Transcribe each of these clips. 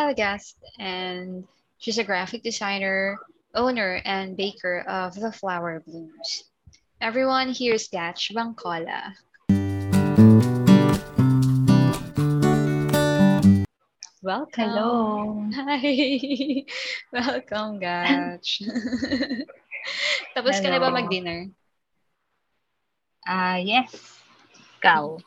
have a guest, and she's a graphic designer, owner, and baker of the Flower Blooms. Everyone, here's Gatch Bangkola. Welcome. Hello. Hi. Welcome, Gatch. Tapos ka na ba Hello. mag-dinner? Ah, yes. Ikaw.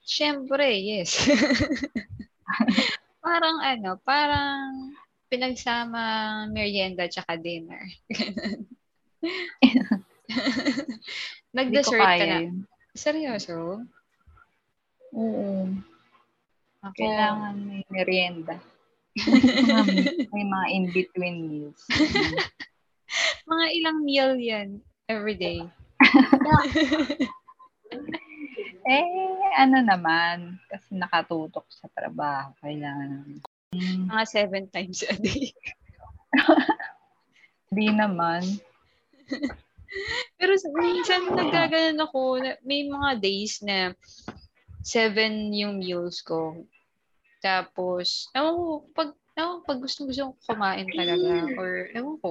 Siyempre, yes. parang ano, parang pinagsama merienda tsaka dinner. Nag-dessert ka na. yun. Seryoso? Oo. Ako, Kailangan may merienda. may mga in-between meals. mga ilang meal yan everyday. Eh, ano naman, kasi nakatutok sa trabaho. Kailangan. Hmm, Mga seven times a day. Hindi naman. Pero minsan nagkaganon ako, may mga days na seven yung meals ko. Tapos, ewan ko, pag, ewan, pag gusto gusto ko kumain talaga, or ewan ko,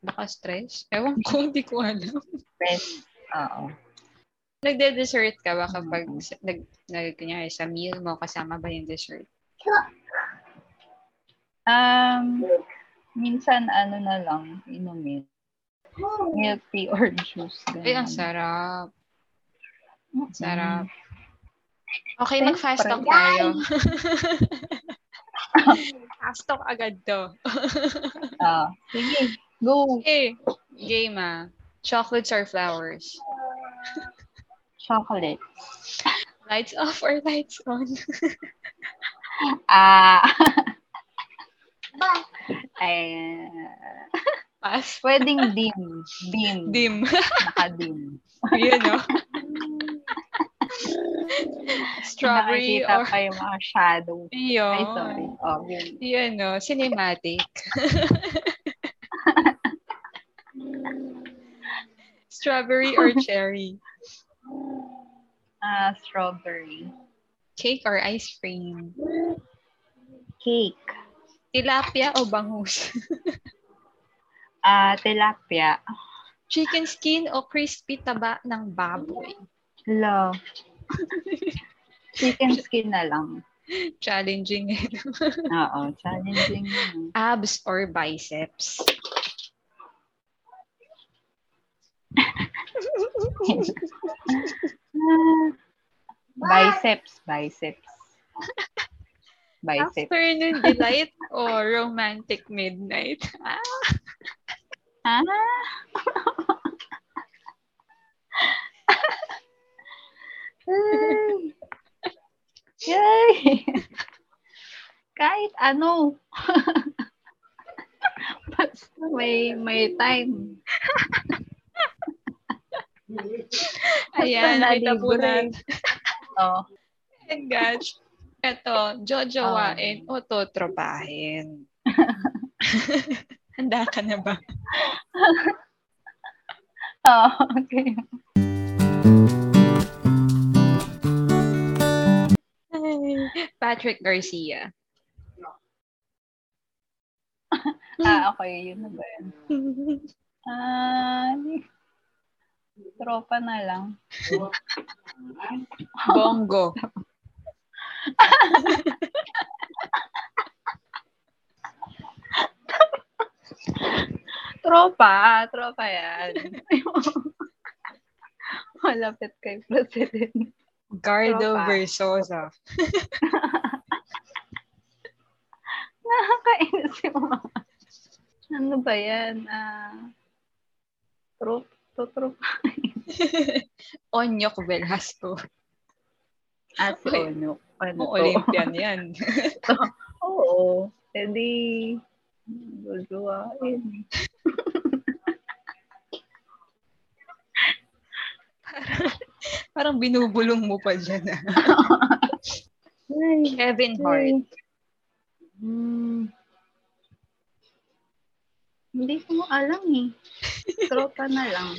baka stress. Ewan ko, hindi ko alam. Rest. Oo. Nagde-dessert ka ba kapag sa- nag, nag, kunyari, sa meal mo, kasama ba yung dessert? Um, minsan ano na lang, inumin. Milk tea or juice. Ay, ang ganun. sarap. Mm-mm. Sarap. Okay, mag-fast talk tayo. fast talk agad to. Ah, sige, go. Okay, game ah. Chocolates or flowers? Chocolate. Lights off or lights on? Ah. Ay, Pass. pwedeng dim. Dim. Dim. Naka-dim. Yun, no? Strawberry Nakikita or... pa yung mga shadow. Yun. Ay, sorry. Oh, yun. Yun, no? Cinematic. Strawberry or cherry? Ah, strawberry. Cake or ice cream? Cake. Tilapia o bangus? Ah, tilapia. Chicken skin o crispy taba ng baboy? Love. Chicken skin na lang. Challenging. eh. Oo, challenging. Abs or biceps? Ah, biceps, biceps. Biceps. Afternoon delight or romantic midnight? Ah, Ah. Ay. Yay! Kahit ano. Basta may may time. ayan, Basta may tabunan. Oh. And gosh, eto, jojowain o totropahin? Handa ka na ba? Oh, okay. Ay, Patrick Garcia. Ah, okay. Yun na ba yun? Ah, tropa na lang. Bongo. Tropa. Tropa yan. Malapit kay President. Gardo Tropa. Versosa. Nakakainis yung mga... Ano ba yan? Ah, trop, to, tropa. Onyok Velasco. Ah, si Uy. Onyo. Ano O, to? Olympian yan. Oo. Edi, guguwain. Parang binubulong mo pa dyan. ah. Kevin Hart. Hmm. Hindi ko alam eh. Tropa na lang.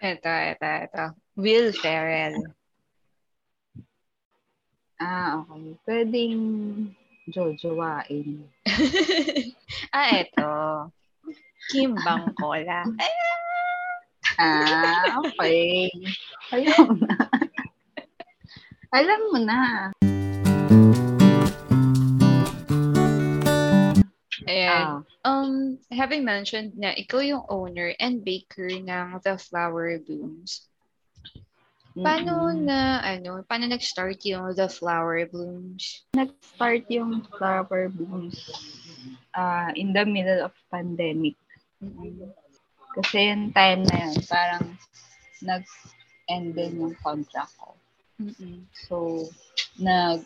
Ito, ito, ito. Will Ferrell. Ah, okay. Pwedeng jojowain. ah, eto. Kimbang Cola. Ah, okay. Ayaw na. Alam mo na. Ayan. Um, having mentioned na ikaw yung owner and baker ng The Flower Blooms, paano Mm-mm. na, ano, paano nag-start yung The Flower Blooms? Nag-start yung flower blooms uh, in the middle of pandemic. Kasi yung time na yun, parang nag-end din yung contract ko. So, nag,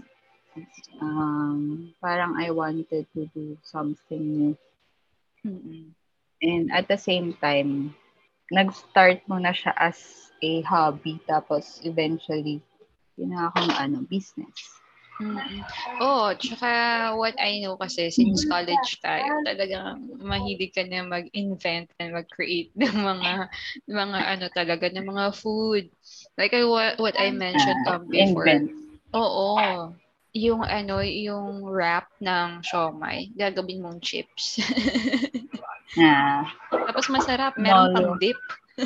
um, parang I wanted to do something new. Mm-mm. And at the same time, nag-start muna siya as a hobby. Tapos, eventually, yun ako na ano, business. Mm-mm. Oh, tsaka what I know kasi since college tayo, talagang mahilig ka na mag-invent and mag-create ng mga mga ano talaga ng mga food. Like I, what, what I mentioned um, before. Invent. Oo. Yung ano, yung wrap ng siomay, gagawin mong chips. Na, Tapos masarap, meron pang Molo. dip.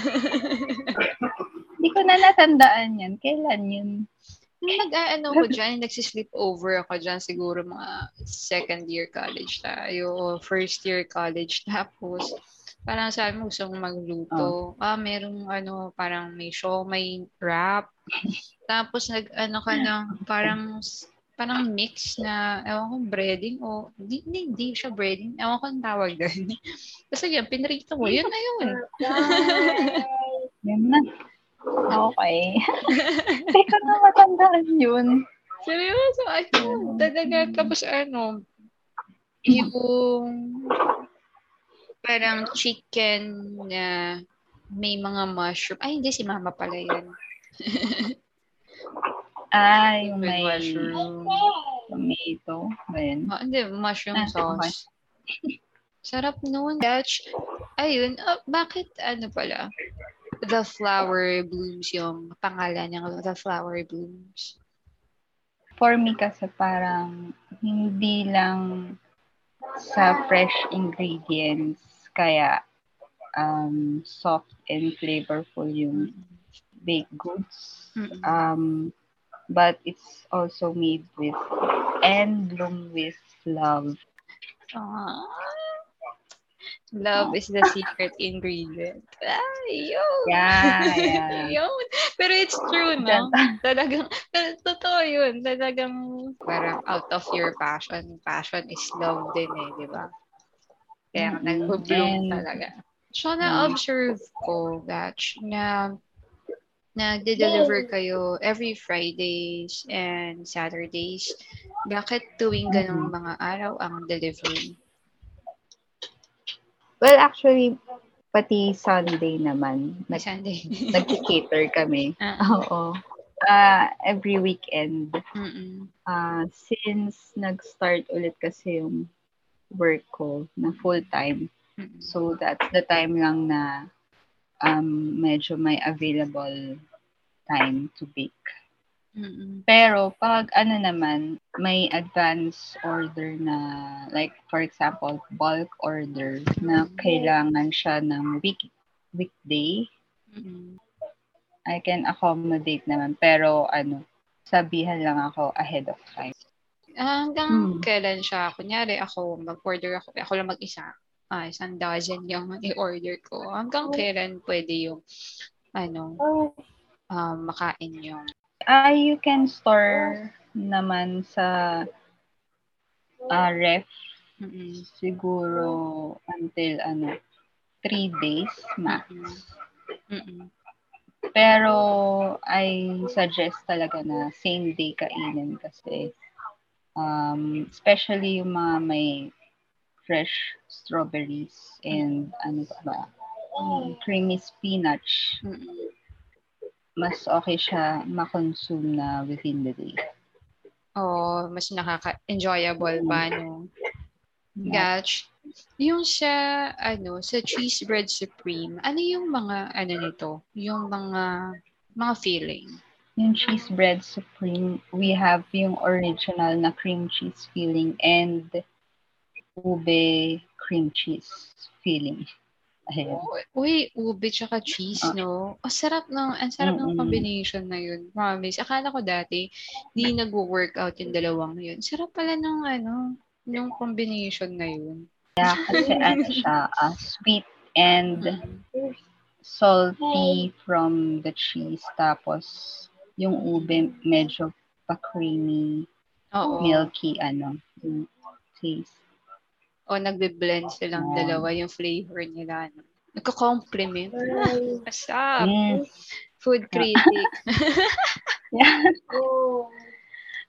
hindi ko na natandaan yan. Kailan yun? Nag-ano ko dyan, nagsisleep over ako dyan, siguro mga second year college tayo, o first year college. Tapos, parang sabi mo gusto mong magluto. Ah, merong ano, parang may show, may wrap. Tapos, nag-ano ka ng parang parang mix na, ewan ko, breading o, di, di, di siya breading. Ewan ko ang tawag doon. Kasi yun, pinrito mo, yun na yun. Yun na. Okay. Hindi ko na matandaan yun. Seryoso, ayun. Talaga, tapos ano, yung parang chicken na may mga mushroom. Ay, hindi, si mama pala yan. Ay, With may mushroom. tomato. Ba yun? Ah, hindi, mushroom Ah, okay. sauce. Sarap nun. Dutch. Ayun, ah, bakit ano pala? The Flower Blooms yung pangalan ng The Flower Blooms. For me kasi parang hindi lang sa fresh ingredients kaya um, soft and flavorful yung baked goods. Um, but it's also made with and bloom with love. Ah. Love is the secret ingredient. Ay, yun. Yeah, yeah. yun. Pero it's true, no? Talagang, tal- totoo yun. Talagang parang out of your passion. Passion is love din eh, di ba? Kaya Mm-mm. nag-bloom talaga. So, na-observe ko, Batch, na nagde-deliver kayo every Fridays and Saturdays. Bakit tuwing ganong mga araw ang delivery? Well, actually, pati Sunday naman, nag- Sunday. nag-cater kami. Ah, Oo. Ah, every weekend. Ah, since nag-start ulit kasi yung work ko na full-time, Mm-mm. so that's the time lang na um, medyo may available time to bake. Mm-mm. Pero pag ano naman, may advance order na, like for example, bulk order na kailangan siya ng week weekday, Mm-mm. I can accommodate naman. Pero ano, sabihan lang ako ahead of time. Hanggang Hmm. kailan siya? Kunyari, ako, mag-order ako, ako lang mag-isa. Ah, isang dozen yung i-order ko. Hanggang kailan pwede yung, ano, um, makain yung, Ah, you can store naman sa ah, ref. Mm siguro until ano, three days max. mm Pero I suggest talaga na same day kainin kasi um, especially yung mga may fresh strawberries and ano ba, mm, creamy spinach, mm mas okay siya ma-consume na within the day. Oh, mas nakaka-enjoyable pa, no? Gotch. Yung sa, ano, sa cheese bread supreme, ano yung mga, ano nito? Yung mga, mga filling? yung cheese bread supreme, we have yung original na cream cheese filling and ube cream cheese filling. Ayan. Uy, ube tsaka cheese, Ah. no? Ang sarap ng, ang sarap ng Mm-mm. combination na yun. Promise. Akala ko dati, di nag-workout yung dalawang yun. Sarap pala ng, ano, yung combination na yun. Yeah, kasi ano siya, ah, sweet and Mm. salty from the cheese. Tapos, yung ube medyo pa-creamy, Oo. milky, ano, yung taste. O nagbe-blend silang Yeah. dalawa yung flavor nila. No? Nagko-complement. Asap. Mm. Food critic. Yeah.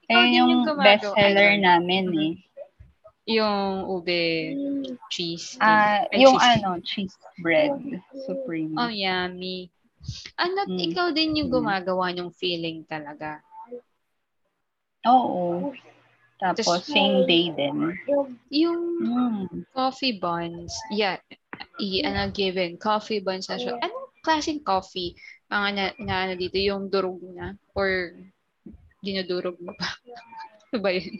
Ayun din yung yung gumagawa. bestseller Ayun. namin eh. yung ube cheese. Ah, Ay, yung cheese. ano, cheese bread supreme. Oh, yummy. Ano, Mm. ikaw din yung Mm. gumagawa ng feeling talaga. Oo. Tapos, Tas- same day din. Yung Mm. coffee buns, yeah, i ano given, coffee buns na siya. Anong klaseng coffee? Mga na, na ano dito, yung durog na? Or dinudurog mo pa? ano ba yun?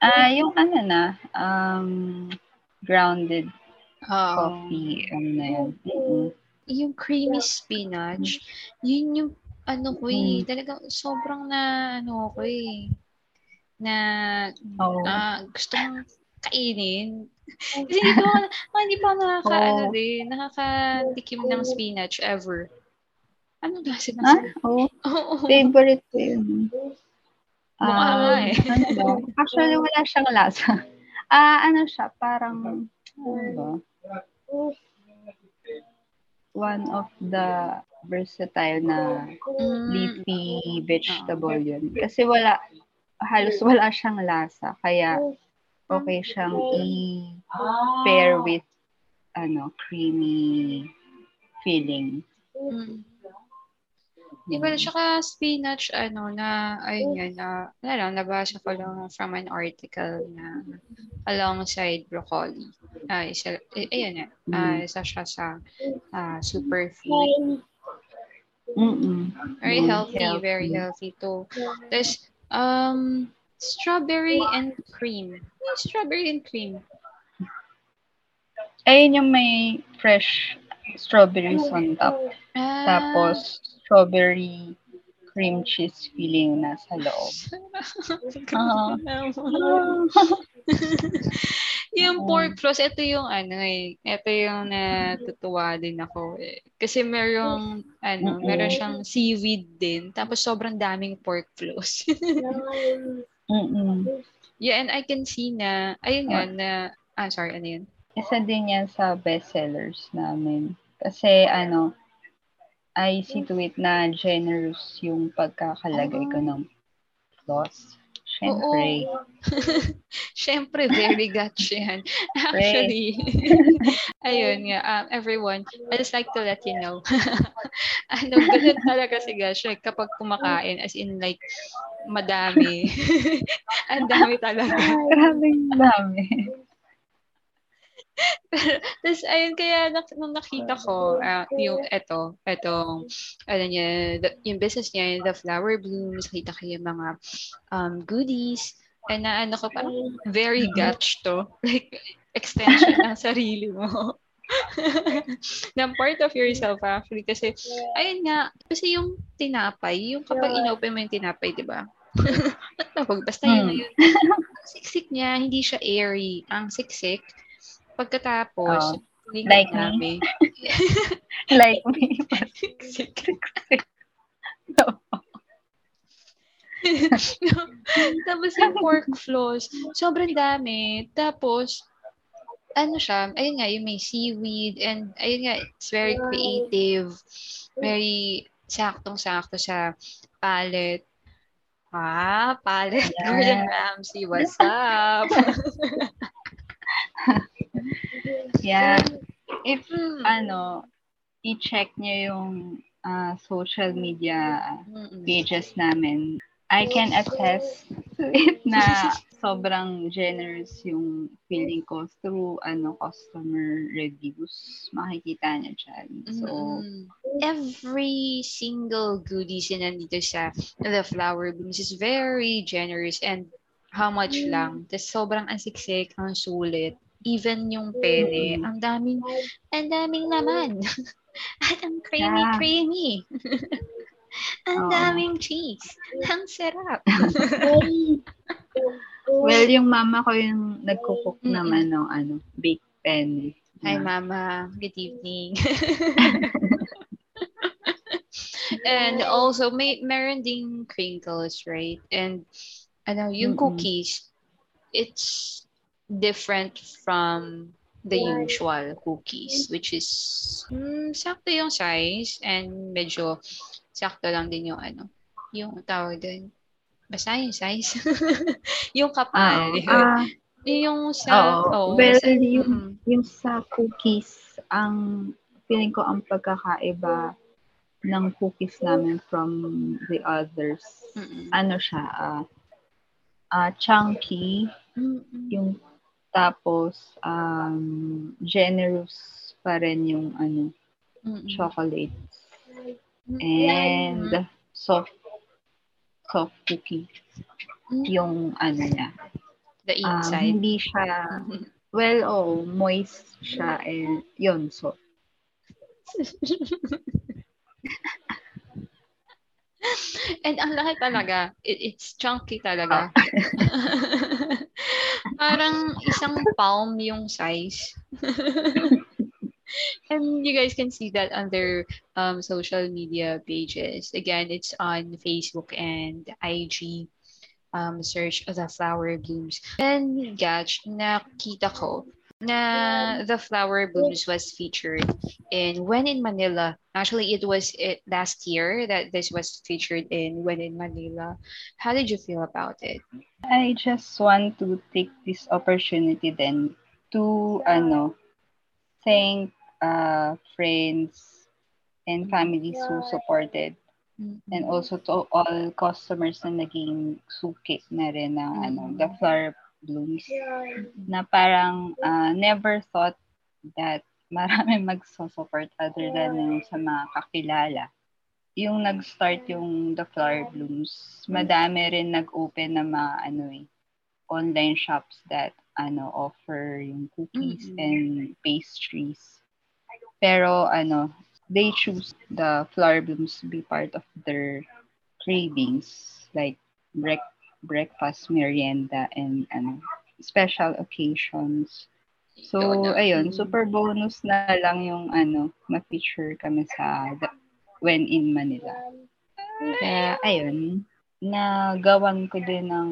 Ah, yung ano na, um, grounded Ah, coffee, ano na yun. Mm-mm. yung creamy spinach, yun yung ano ko eh, Mm. talagang sobrang na ano ko eh, na Oo. ah, gusto kong kainin. Kasi hindi ko, ah, hindi pa nakaka, Oo. ano din, nakakatikim ng spinach ever. Ano ba Ah, sinasabi? oo. Oo. Favorite ko yun. Mukha nga eh. ano? Actually, wala siyang lasa. Ah, ano siya, parang, ano ba? One of the versatile na Mm, leafy vegetable yun. Kasi wala, halos wala siyang lasa. Kaya, okay siyang i-pair with, ano, creamy filling. mm. Di ba, tsaka spinach, ano, na, ayun yan, na, wala lang, nabasa ko lang from an article na alongside broccoli. Ah, isa, eh, ayun yan, ah, isa siya sa ah, superfood. Mm-mm. Very Mm, healthy, very healthy too. There's, um, strawberry and cream. Yung Strawberry and cream. Ayun yung may fresh strawberries on top. Ah, Tapos, strawberry cream cheese filling na sa loob. Ah. yung pork floss, ito yung ano eh, ito yung natutuwa din ako eh. Kasi merong, ano, meron siyang seaweed din, tapos sobrang daming pork floss. Yeah, and I can see na, ayun nga, na, ah, sorry, ano yun? Isa din yan sa bestsellers namin. Kasi ano, I see to it na generous yung pagkakalagay ko ng floss. Siyempre. Siyempre, very gotcha yan. Actually, ayun nga, um, everyone, I just like to let you know. ano, ganun talaga si Gasha kapag kumakain, as in like, madami. Ang dami talaga. Yung dami. Tapos, ayun, kaya nung nakita ko, ah, yung eto, etong, ano niya, the- yung business niya, the flower blooms, nakita ko yung mga um, goodies, and na ano ko, parang very gotch to. Like, extension ng sarili mo. ng part of yourself actually. Kasi ayun nga kasi yung tinapay yung kapag inopen mo yung tinapay di ba? Tawag basta yun na Hmm. yun. Ang siksik niya hindi siya airy. Ang siksik pagkatapos Oh, like dami. Like me. siksik tapos yung pork floss, sobrang dami. Tapos, ano siya, ayun nga, yung may seaweed, and ayun nga, it's very creative, very saktong-sakto sa palette. Ah, palette. Yeah. Gordon Ramsay, what's up? Yeah. If, Mm. ano, i-check niyo yung ah, social media Mm-mm. pages namin, I can attest to it na sobrang generous yung feeling ko through ano customer reviews. Makikita niya dyan. So, Mm-mm. every single goodies na nandito sa The Flower Blooms is very generous and how much lang. Tapos sobrang asiksik, ang sulit. Even yung pene, ang daming, ang daming laman. At ang creamy, Yeah. creamy. ang Oo. daming cheese. Ang sarap. well, yung mama ko yung nagkukook Mm-mm. naman ng ano, baked pen. Hi, Mama. Good evening. and also, may meron ding crinkles, right? And ano, yung Mm-mm. cookies, it's different from the usual cookies, which is mm, sakto yung size and medyo sakto lang din yung ano, yung tawag din. Basta yung size. yung kapal. Ah, ah, yung sa, Oo. oh, Well, sa- yung- mm, yung sa cookies, ang feeling ko ang pagkakaiba ng cookies namin from the others, mm, ano siya, ah ah, chunky, mm, yung tapos um, generous pa rin yung ano, mm, chocolate mm, and soft soft cookie mm, yung ano niya. the Um, inside. hindi siya, well, oh, moist siya and yun, so And ang laki talaga. It, it's chunky talaga. Parang isang palm yung size. and you guys can see that on their um, social media pages. Again, it's on Facebook and IG. Um, search the flower blooms. And Gach, nakita ko na the flower blooms was featured in When in Manila. Actually, it was it last year that this was featured in When in Manila. How did you feel about it? I just want to take this opportunity then to ano thank uh, friends and families who supported and also to all customers na naging suki na rin ng ano the flower blooms na parang uh, never thought that marami magsusupport other than yung sa mga kakilala. Yung nag-start yung The Flower Blooms, madami rin nag-open na mga ano eh, online shops that ano offer yung cookies Mm-mm. and pastries. Pero ano, they choose the Flower Blooms to be part of their cravings like break breakfast, merienda, and ano, special occasions. So, ayun, Mm. super bonus na lang yung ano, ma-feature kami sa When in Manila. Kaya, ayun, nagawan ko din ng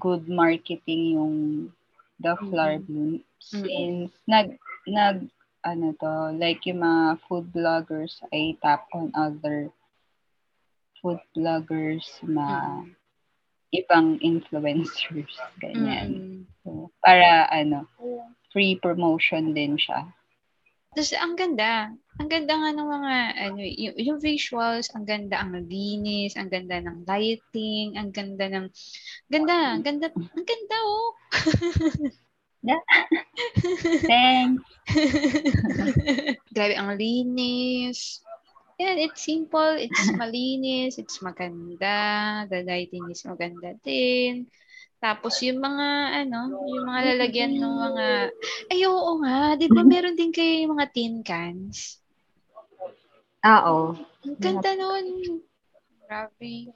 good marketing yung The Flower Mm. Bloom Mm. since nag, nag, ano to, like yung mga food bloggers ay tap on other food bloggers na Mm. Ibang influencers, ganyan. Mm. So, para ano, free promotion din siya. Tapos ang ganda. Ang ganda nga ng mga ano, yung, yung visuals, ang ganda, ang linis, ang ganda ng lighting, ang ganda ng ganda, ang ganda, ang ganda oh. Thanks! Grabe, ang linis. Yan, it's simple, it's malinis, it's maganda, the lighting is maganda din. Tapos yung mga, ano, yung mga lalagyan ng mga, ay oo nga, di ba meron din kayo yung mga tin cans? Ah, Oo. Ang ganda nun. Grabe.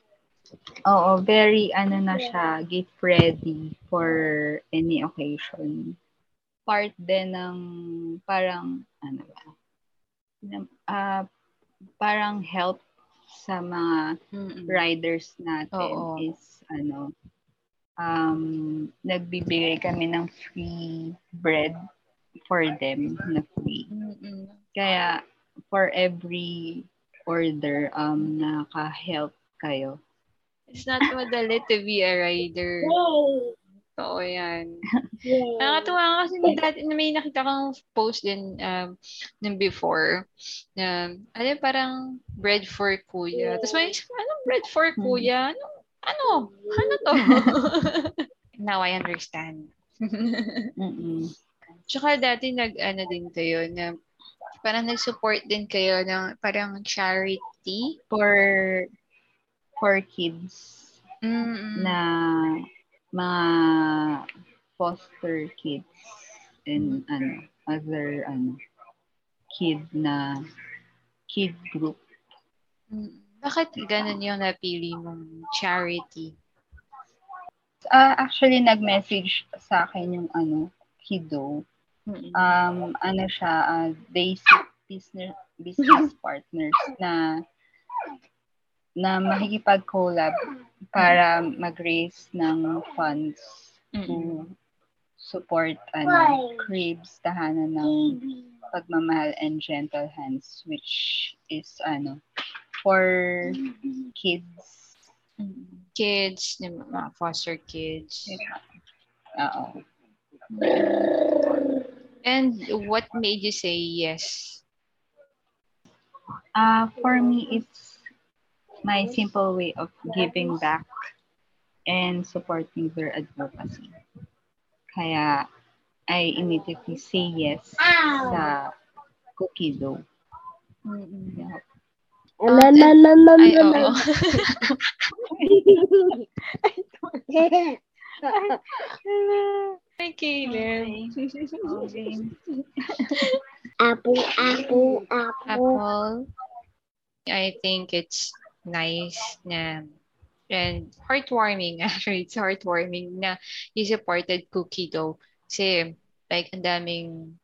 Oo, very ano na siya, gift ready for any occasion. Part din ng parang ano ba? Ah, parang help sa mga Mm-mm. riders natin Oo. is ano um nagbibigay kami ng free bread for them na free. Mm-mm. Kaya for every order um naka-help kayo. It's not madali to be a rider. Oo yan. Nakakatuwa kasi may, dati, may nakita kang post din um, nung before na ano yun, parang bread for kuya. Tapos may anong bread for kuya? Ano? Ano? Ano to? now I understand. Tsaka dati nag, ano din kayo, na parang nag-support din kayo ng parang charity. For for kids Mm-mm. na mga foster kids and ano other ano kid na kid group. Mm. Bakit ganun yung napili mong charity? Ah, actually nag-message sa akin yung ano kiddo. Mm-mm. Um ano siya uh, basic business business partners na na makikipag-collab para mag-raise ng funds to support ano, cribs, tahanan ng pagmamahal and gentle hands which is ano for kids. Kids, mga foster kids. Oo. And what made you say yes? Uh, for me, it's my simple way of giving back and supporting their advocacy. Kaya, I immediately say yes sa cookie dough. Mm-mm. Yeah. Na, na, and- na, na, Ay, na, oo. na. Hi, Caleb. Okay. Apple, apple, apple. Apple. I think it's nice na and heartwarming actually it's heartwarming na you supported Cookie Dough kasi like ang daming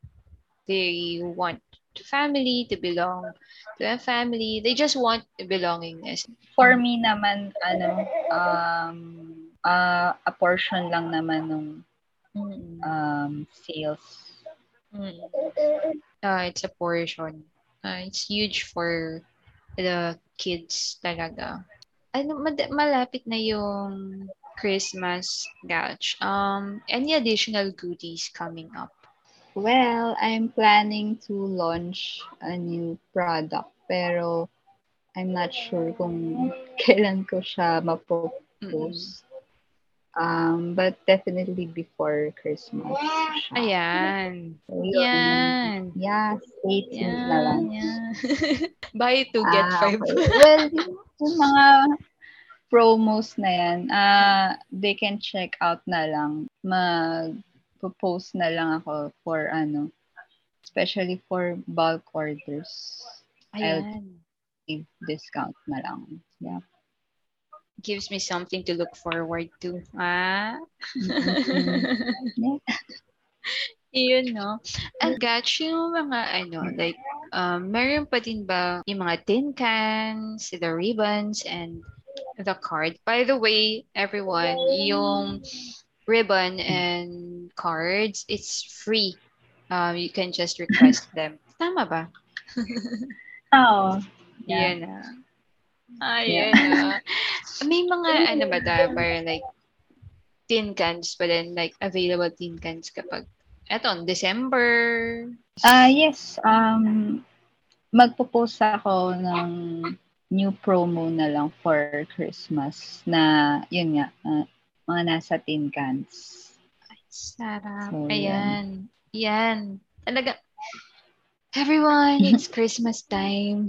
they want to family to belong to a family. They just want belongingness. For me naman, ano, um, uh, a portion lang naman nung mm um, sales. uh, it's a portion. Uh, it's huge for the kids talaga ano mad- malapit na yung Christmas batch um any additional goodies coming up Well, I'm planning to launch a new product pero I'm not sure kung kailan ko siya Mm-mm. mapopost. Um, but definitely before Christmas. siya. Ayan. So. Yan. Yeah, stay tuned na lang. Yan. Buy two, get Ah, five. okay. well, yung, mga promos na yan, ah they can check out na lang. Mag-post na lang ako for ano, especially for bulk orders. Ayan. Give discount na lang. Yeah. Gives me something to look forward to. Ah? Yeah. Yun, no? I got you mga ano, like, um, meron pa din ba yung mga tin cans, the ribbons, and the card? By the way, everyone, yung ribbon and cards, it's free. Um, you can just request them. Tama ba? Oh. Yeah. Na. Ayan na. May mga ano ba parang like, tin cans pa din, like, available tin cans kapag, eto, December. Ah, yes. Um, magpo-post ako ng new promo na lang for Christmas na, yun nga, ah, mga nasa tin cans. Sarap. So, Ayan. Yan. Talaga. Everyone, it's Christmas time.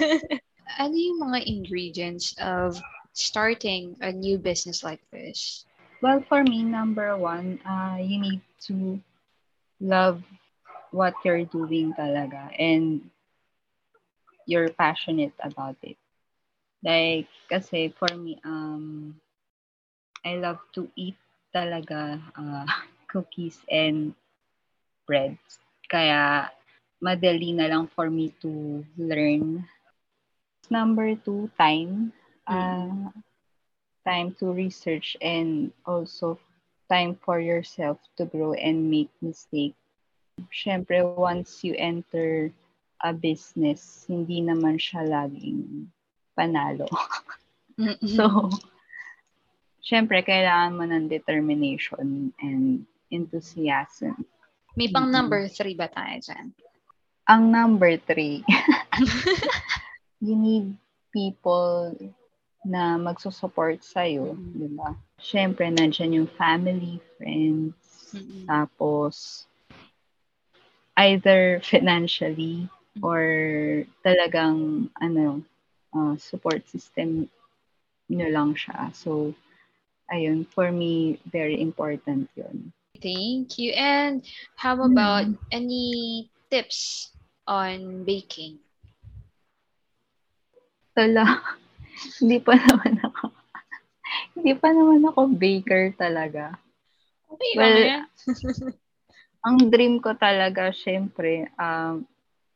ano yung mga ingredients of starting a new business like this? Well, for me, number one, uh, you need to love what you're doing talaga and you're passionate about it. Like, kasi for me, um, I love to eat talaga uh, cookies and breads. Kaya, madali na lang for me to learn. Number two, time. Uh, time to research and also time for yourself to grow and make mistake. Siyempre, once you enter a business, hindi naman siya laging panalo. so, siyempre, kailangan mo ng determination and enthusiasm. May pang number three ba tayo dyan? Ang number three, you need people na magsusupport sa'yo, Mhm. di ba? Siyempre, nandyan yung family, friends, Mm-mm. tapos either financially or talagang ano uh, support system nyo lang siya. So, ayun, for me, very important yun. Thank you. And how about Mm. any tips on baking? Tala, hindi pa naman ako, hindi pa naman ako baker talaga. Okay, Well, mamaya. Ang dream ko talaga, syempre, um,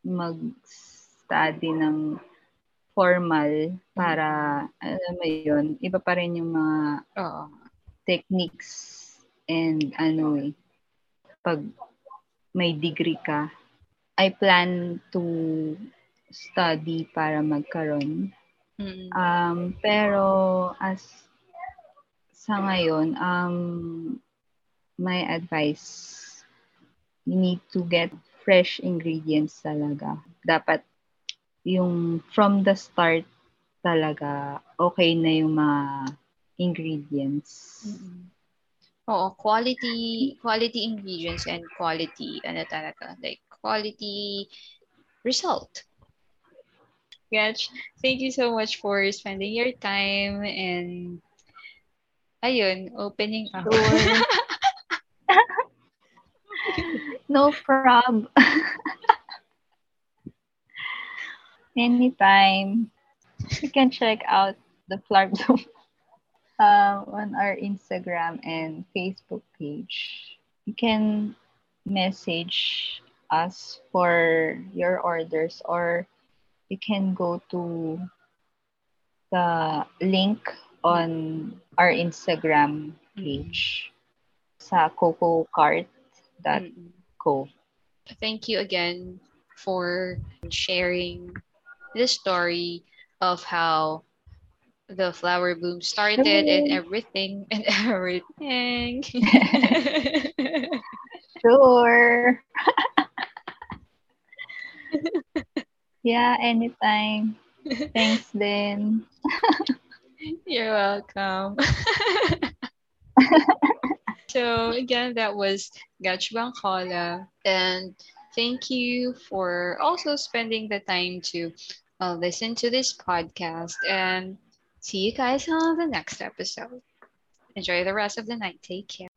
mag-study ng formal para, alam mo yun, iba pa rin yung mga Oo. techniques and ano eh, pag may degree ka, I plan to study para magkaroon. Mm. Um, pero as sa ngayon, um, my advice, you need to get fresh ingredients talaga. Dapat yung from the start talaga, okay na yung mga ingredients. Mm-mm. Oo, quality quality ingredients and quality ano talaga, like quality result. Gotch, thank you so much for spending your time and ayun, opening up. Sure. No prob. Anytime. You can check out the Bloom uh, on our Instagram and Facebook page. You can message us for your orders or you can go to the link on our Instagram page sa cococart.co. Thank you again for sharing the story of how the flower bloom started and everything and everything. Sure. yeah, anytime. Thanks then. You're welcome. so again, that was Gach Bangkola. And thank you for also spending the time to uh, listen to this podcast. And see you guys on the next episode. Enjoy the rest of the night. Take care.